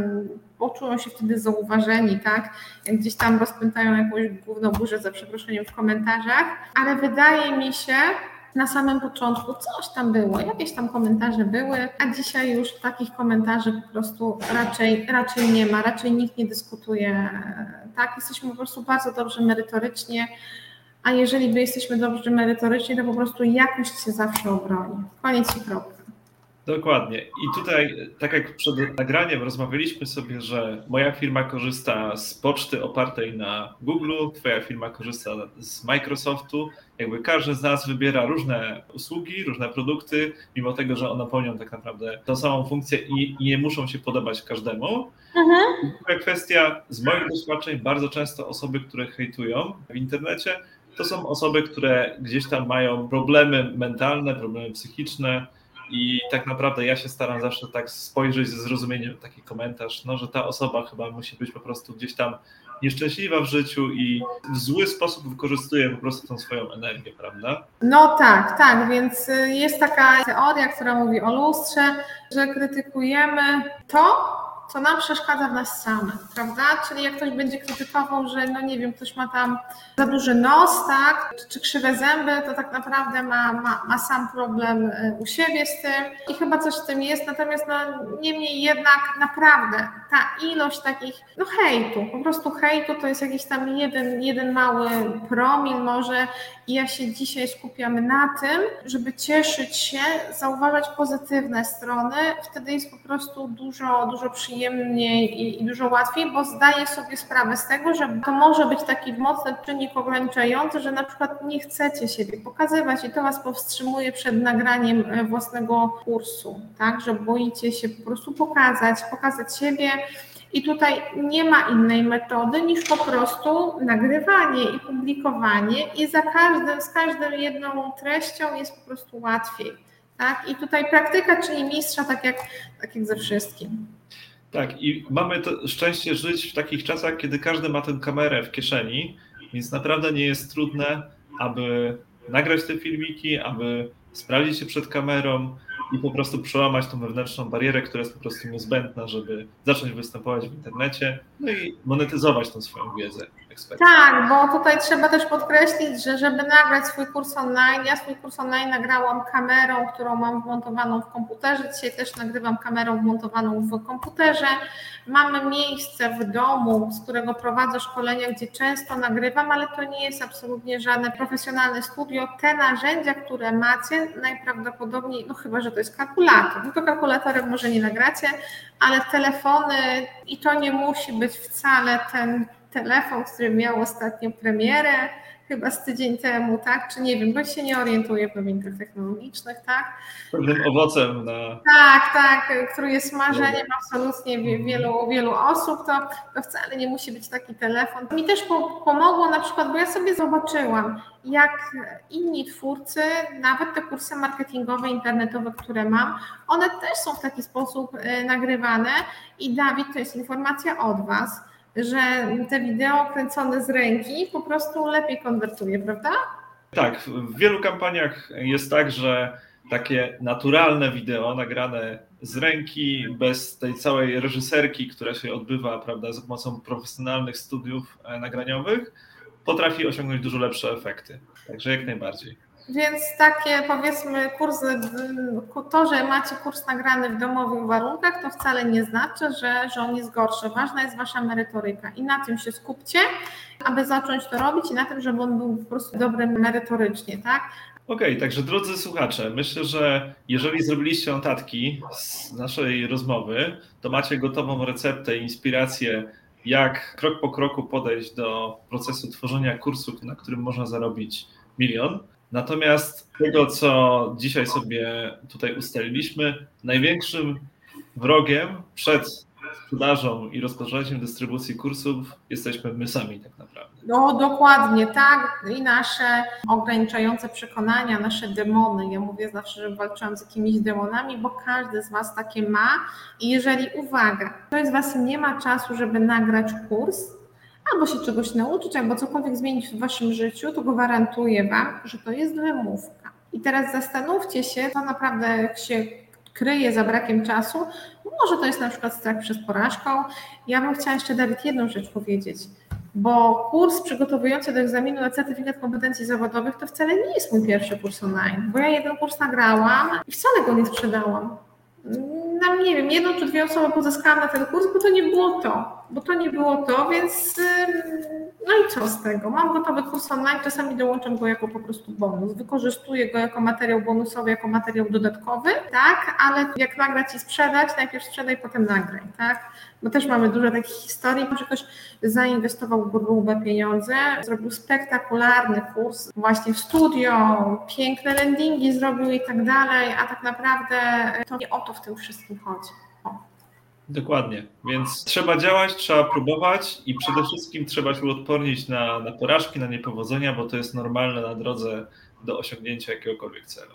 poczują się wtedy zauważeni, tak? Gdzieś tam rozpętają jakąś główną burzę za przeproszeniem w komentarzach, ale wydaje mi się, na samym początku coś tam było, jakieś tam komentarze były, a dzisiaj już takich komentarzy po prostu raczej, raczej nie ma, raczej nikt nie dyskutuje. Tak, jesteśmy po prostu bardzo dobrze merytorycznie, a jeżeli my jesteśmy dobrze merytorycznie, to po prostu jakość się zawsze obroni. Koniec i kropka. Dokładnie. I tutaj, tak jak przed nagraniem rozmawialiśmy sobie, że moja firma korzysta z poczty opartej na Google, twoja firma korzysta z Microsoftu. Jakby każdy z nas wybiera różne usługi, różne produkty, mimo tego, że one pełnią tak naprawdę tą samą funkcję i nie muszą się podobać każdemu. Mhm. Druga kwestia, z moich doświadczeń, bardzo często osoby, które hejtują w internecie, to są osoby, które gdzieś tam mają problemy mentalne, problemy psychiczne, i tak naprawdę ja się staram zawsze tak spojrzeć ze zrozumieniem taki komentarz, no, że ta osoba chyba musi być po prostu gdzieś tam nieszczęśliwa w życiu i w zły sposób wykorzystuje po prostu tą swoją energię, prawda? No tak, tak, więc y, jest taka teoria, która mówi o lustrze, że krytykujemy to, co nam przeszkadza w nas samych, prawda? Czyli jak ktoś będzie krytykował, że no nie wiem, ktoś ma tam za duży nos, tak, czy, czy krzywe zęby, to tak naprawdę ma, ma, ma sam problem y, u siebie z tym i chyba coś w tym jest, natomiast no niemniej jednak naprawdę ta ilość takich, no hejtu, po prostu hejtu to jest jakiś tam jeden, jeden mały promil może. I ja się dzisiaj skupiam na tym, żeby cieszyć się, zauważać pozytywne strony, wtedy jest po prostu dużo, dużo przyjemniej i, i dużo łatwiej, bo zdaję sobie sprawę z tego, że to może być taki mocny czynnik ograniczający, że na przykład nie chcecie siebie pokazywać i to Was powstrzymuje przed nagraniem e, własnego kursu, tak, że boicie się po prostu pokazać, pokazać siebie, i tutaj nie ma innej metody niż po prostu nagrywanie i publikowanie, i za każdym, z każdą jedną treścią jest po prostu łatwiej. Tak? I tutaj praktyka czyli mistrza, tak jak, tak jak ze wszystkim. Tak, i mamy szczęście żyć w takich czasach, kiedy każdy ma tę kamerę w kieszeni, więc naprawdę nie jest trudne, aby nagrać te filmiki, aby sprawdzić się przed kamerą, i po prostu przełamać tą wewnętrzną barierę, która jest po prostu niezbędna, żeby zacząć występować w internecie, no i monetyzować tą swoją wiedzę. Tak, bo tutaj trzeba też podkreślić, że żeby nagrać swój kurs online, ja swój kurs online nagrałam kamerą, którą mam wmontowaną w komputerze. Dzisiaj też nagrywam kamerą wmontowaną w komputerze. Mamy miejsce w domu, z którego prowadzę szkolenia, gdzie często nagrywam, ale to nie jest absolutnie żadne profesjonalne studio. Te narzędzia, które macie, najprawdopodobniej, no chyba, że to jest kalkulator, no to kalkulatorem może nie nagracie, ale telefony i to nie musi być wcale ten telefon, który miał ostatnio premierę, chyba z tydzień temu, tak? Czy nie wiem, bo się nie orientuję w nowinkach technologicznych, tak? Pewnym owocem na. Tak, tak, który jest marzeniem absolutnie wielu, wielu osób, to, to wcale nie musi być taki telefon. Mi też pomogło na przykład, bo ja sobie zobaczyłam, jak inni twórcy, nawet te kursy marketingowe, internetowe, które mam, one też są w taki sposób y, nagrywane i Dawid, to jest informacja od Was że te wideo kręcone z ręki po prostu lepiej konwertuje, prawda? Tak, w wielu kampaniach jest tak, że takie naturalne wideo nagrane z ręki, bez tej całej reżyserki, która się odbywa prawda, za pomocą profesjonalnych studiów e, nagraniowych, potrafi osiągnąć dużo lepsze efekty. Także jak najbardziej. Więc takie powiedzmy kursy, to, że macie kurs nagrany w domowych warunkach, to wcale nie znaczy, że, że on jest gorszy. Ważna jest wasza merytoryka i na tym się skupcie, aby zacząć to robić i na tym, żeby on był po prostu dobry merytorycznie, tak? Okej, okay, także drodzy słuchacze, myślę, że jeżeli zrobiliście notatki z naszej rozmowy, to macie gotową receptę, inspirację, jak krok po kroku podejść do procesu tworzenia kursu, na którym można zarobić milion. Natomiast tego, co dzisiaj sobie tutaj ustaliliśmy, największym wrogiem przed sprzedażą i rozpoczęciem dystrybucji kursów jesteśmy my sami tak naprawdę. No dokładnie, tak. I nasze ograniczające przekonania, nasze demony. Ja mówię zawsze, że walczyłam z jakimiś demonami, bo każdy z Was takie ma. I jeżeli, uwaga, ktoś z Was nie ma czasu, żeby nagrać kurs, albo się czegoś nauczyć, albo cokolwiek zmienić w waszym życiu, to gwarantuję wam, że to jest wymówka. I teraz zastanówcie się, co naprawdę się kryje za brakiem czasu. Może to jest na przykład strach przed porażką. Ja bym chciała jeszcze Dawid jedną rzecz powiedzieć, bo kurs przygotowujący do egzaminu na certyfikat kompetencji zawodowych to wcale nie jest mój pierwszy kurs online, bo ja jeden kurs nagrałam i wcale go nie sprzedałam. Nam nie wiem, jedną czy dwie osoby pozyskałam na ten kurs, bo to nie było to bo to nie było to, więc no i co z tego? Mam gotowy kurs online, czasami dołączam go jako po prostu bonus. Wykorzystuję go jako materiał bonusowy, jako materiał dodatkowy, tak, ale jak nagrać i sprzedać, najpierw sprzedaj, potem nagraj, tak? Bo też mamy dużo takich historii, że ktoś zainwestował grube pieniądze, zrobił spektakularny kurs właśnie w studio, piękne landingi zrobił i tak dalej, a tak naprawdę to nie o to w tym wszystkim chodzi. Dokładnie, więc trzeba działać, trzeba próbować i przede wszystkim trzeba się odpornić na, na porażki, na niepowodzenia, bo to jest normalne na drodze do osiągnięcia jakiegokolwiek celu.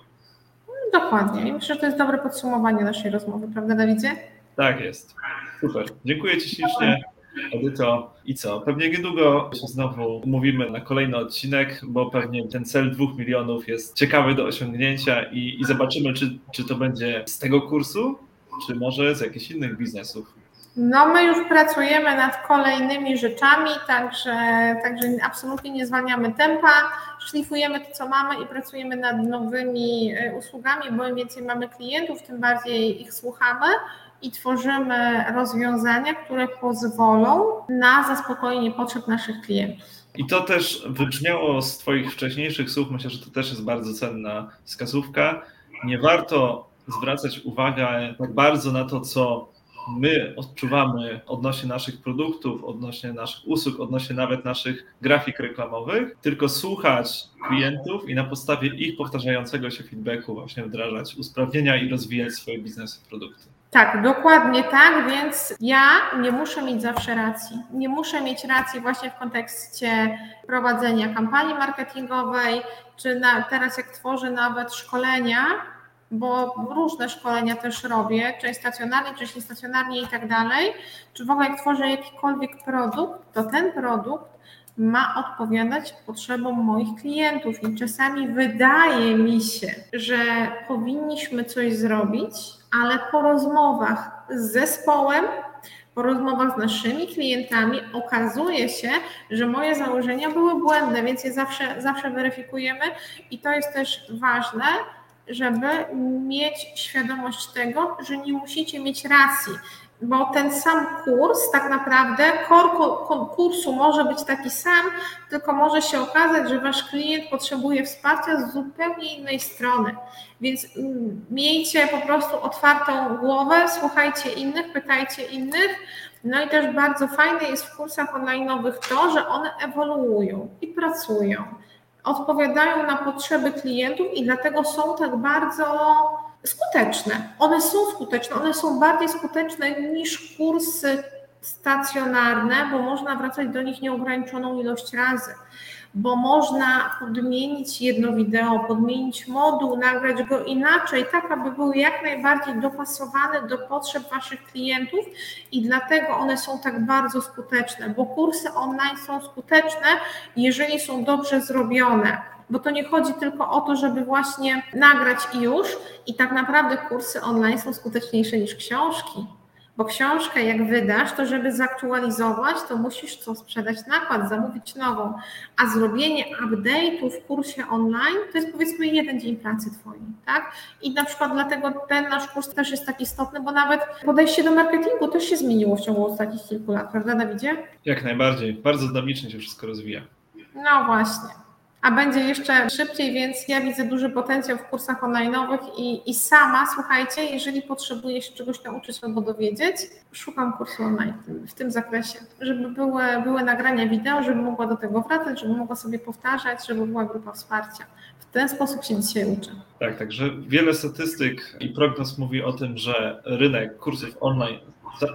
Dokładnie. I myślę, że to jest dobre podsumowanie naszej rozmowy, prawda, Dawidzie? Tak jest. Super. Dziękuję Ci ślicznie, Edyto. I co? Pewnie niedługo się znowu umówimy na kolejny odcinek, bo pewnie ten cel dwóch milionów jest ciekawy do osiągnięcia i, i zobaczymy, czy, czy to będzie z tego kursu, czy może z jakichś innych biznesów? No my już pracujemy nad kolejnymi rzeczami, także, także absolutnie nie zwalniamy tempa, szlifujemy to, co mamy i pracujemy nad nowymi e, usługami, bo im więcej mamy klientów, tym bardziej ich słuchamy i tworzymy rozwiązania, które pozwolą na zaspokojenie potrzeb naszych klientów. I to też wybrzmiało z Twoich wcześniejszych słów, myślę, że to też jest bardzo cenna wskazówka. Nie warto zwracać uwagę tak bardzo na to, co my odczuwamy odnośnie naszych produktów, odnośnie naszych usług, odnośnie nawet naszych grafik reklamowych, tylko słuchać klientów i na podstawie ich powtarzającego się feedbacku właśnie wdrażać usprawnienia i rozwijać swoje biznesy, produkty. Tak, dokładnie tak, więc ja nie muszę mieć zawsze racji. Nie muszę mieć racji właśnie w kontekście prowadzenia kampanii marketingowej, czy na, teraz jak tworzę nawet szkolenia, bo różne szkolenia też robię, część stacjonarnie, część niestacjonarnie i tak dalej, czy w ogóle jak tworzę jakikolwiek produkt, to ten produkt ma odpowiadać potrzebom moich klientów i czasami wydaje mi się, że powinniśmy coś zrobić, ale po rozmowach z zespołem, po rozmowach z naszymi klientami okazuje się, że moje założenia były błędne, więc je zawsze, zawsze weryfikujemy i to jest też ważne, żeby mieć świadomość tego, że nie musicie mieć racji, bo ten sam kurs, tak naprawdę, kursu może być taki sam, tylko może się okazać, że wasz klient potrzebuje wsparcia z zupełnie innej strony. Więc mm, miejcie po prostu otwartą głowę, słuchajcie innych, pytajcie innych, No i też bardzo fajne jest w kursach online'owych to, że one ewoluują i pracują, odpowiadają na potrzeby klientów i dlatego są tak bardzo skuteczne. One są skuteczne, one są bardziej skuteczne niż kursy stacjonarne, bo można wracać do nich nieograniczoną ilość razy bo można podmienić jedno wideo, podmienić moduł, nagrać go inaczej, tak aby były jak najbardziej dopasowane do potrzeb Waszych klientów i dlatego one są tak bardzo skuteczne, bo kursy online są skuteczne, jeżeli są dobrze zrobione bo to nie chodzi tylko o to, żeby właśnie nagrać i już, i tak naprawdę kursy online są skuteczniejsze niż książki. Bo książkę jak wydasz, to żeby zaktualizować, to musisz co sprzedać nakład, zamówić nową. A zrobienie update'u w kursie online to jest powiedzmy jeden dzień pracy twojej, tak? I na przykład dlatego ten nasz kurs też jest tak istotny, bo nawet podejście do marketingu też się zmieniło w ciągu ostatnich kilku lat, prawda Dawidzie? Jak najbardziej. Bardzo dynamicznie się wszystko rozwija. No właśnie a będzie jeszcze szybciej, więc ja widzę duży potencjał w kursach online'owych i, i sama, słuchajcie, jeżeli potrzebuję się czegoś nauczyć albo dowiedzieć, szukam kursu online w tym zakresie, żeby były, były nagrania wideo, żeby mogła do tego wracać, żeby mogła sobie powtarzać, żeby była grupa wsparcia. W ten sposób się dzisiaj uczę. Tak, także wiele statystyk i prognoz mówi o tym, że rynek kursów online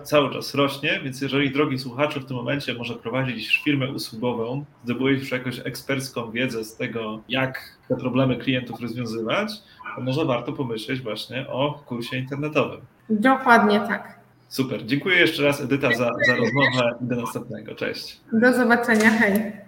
cały czas rośnie, więc jeżeli drogi słuchacze w tym momencie może prowadzić firmę usługową, zdobyłeś już jakąś ekspercką wiedzę z tego, jak te problemy klientów rozwiązywać, to może warto pomyśleć właśnie o kursie internetowym. Dokładnie tak. Super. Dziękuję jeszcze raz Edyta za, za rozmowę i do następnego. Cześć. Do zobaczenia. Hej.